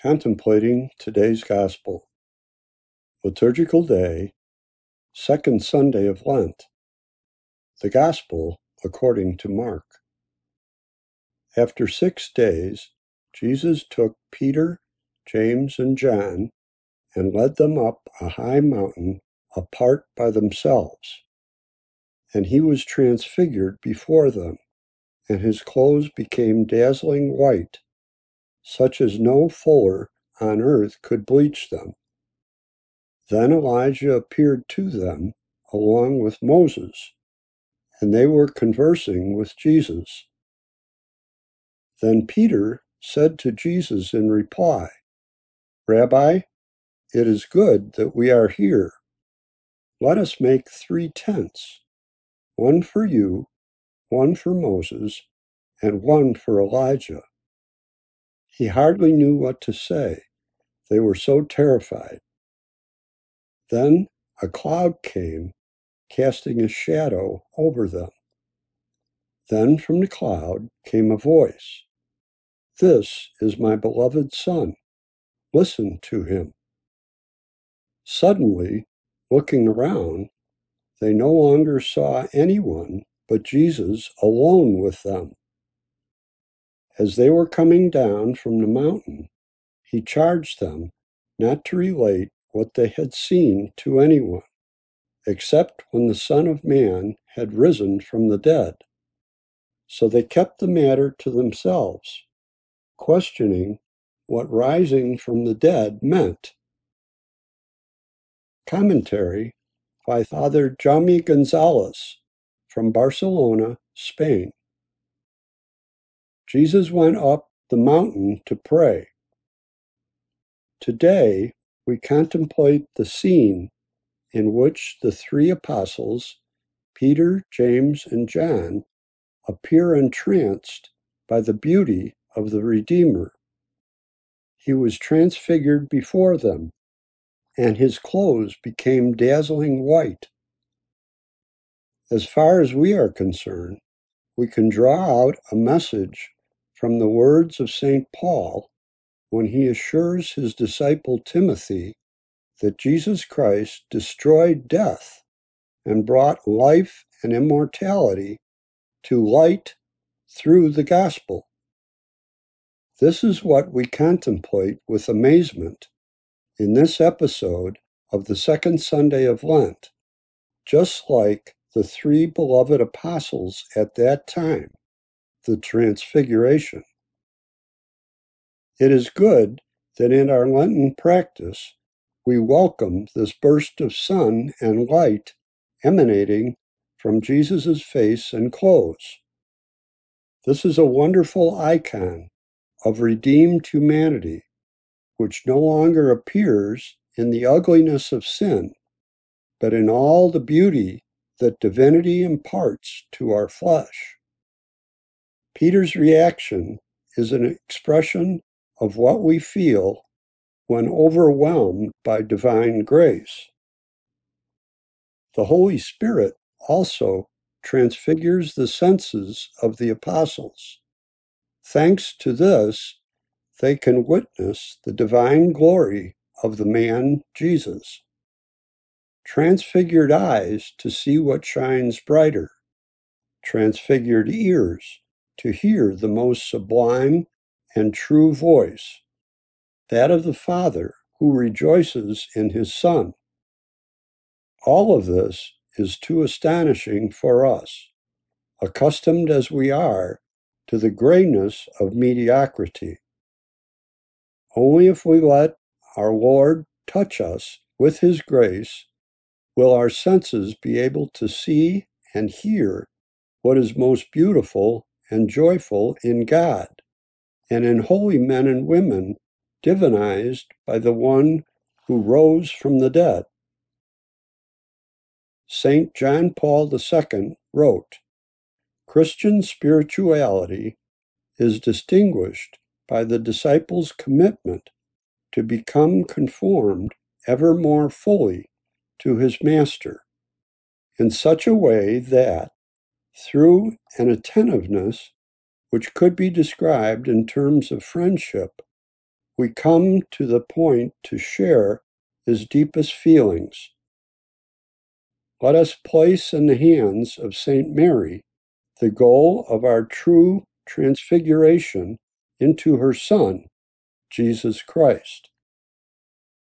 Contemplating today's Gospel. Liturgical Day, Second Sunday of Lent. The Gospel according to Mark. After six days, Jesus took Peter, James, and John and led them up a high mountain apart by themselves. And he was transfigured before them, and his clothes became dazzling white such as no fuller on earth could bleach them. Then Elijah appeared to them along with Moses, and they were conversing with Jesus. Then Peter said to Jesus in reply, Rabbi, it is good that we are here. Let us make three tents one for you, one for Moses, and one for Elijah. He hardly knew what to say. They were so terrified. Then a cloud came, casting a shadow over them. Then from the cloud came a voice This is my beloved Son. Listen to him. Suddenly, looking around, they no longer saw anyone but Jesus alone with them. As they were coming down from the mountain, he charged them not to relate what they had seen to anyone, except when the Son of Man had risen from the dead. So they kept the matter to themselves, questioning what rising from the dead meant. Commentary by Father Jaume Gonzalez from Barcelona, Spain. Jesus went up the mountain to pray. Today, we contemplate the scene in which the three apostles, Peter, James, and John, appear entranced by the beauty of the Redeemer. He was transfigured before them, and his clothes became dazzling white. As far as we are concerned, we can draw out a message from the words of St. Paul when he assures his disciple Timothy that Jesus Christ destroyed death and brought life and immortality to light through the gospel. This is what we contemplate with amazement in this episode of the second Sunday of Lent, just like the three beloved apostles at that time the Transfiguration. It is good that in our Lenten practice we welcome this burst of sun and light emanating from Jesus' face and clothes. This is a wonderful icon of redeemed humanity, which no longer appears in the ugliness of sin, but in all the beauty that divinity imparts to our flesh. Peter's reaction is an expression of what we feel when overwhelmed by divine grace. The Holy Spirit also transfigures the senses of the apostles. Thanks to this, they can witness the divine glory of the man Jesus. Transfigured eyes to see what shines brighter, transfigured ears to hear the most sublime and true voice, that of the Father who rejoices in his Son. All of this is too astonishing for us, accustomed as we are to the grayness of mediocrity. Only if we let our Lord touch us with his grace will our senses be able to see and hear what is most beautiful and joyful in God, and in holy men and women divinized by the one who rose from the dead. St. John Paul II wrote Christian spirituality is distinguished by the disciples' commitment to become conformed ever more fully to his Master in such a way that, through an attentiveness which could be described in terms of friendship, we come to the point to share his deepest feelings. Let us place in the hands of St. Mary the goal of our true transfiguration into her Son, Jesus Christ.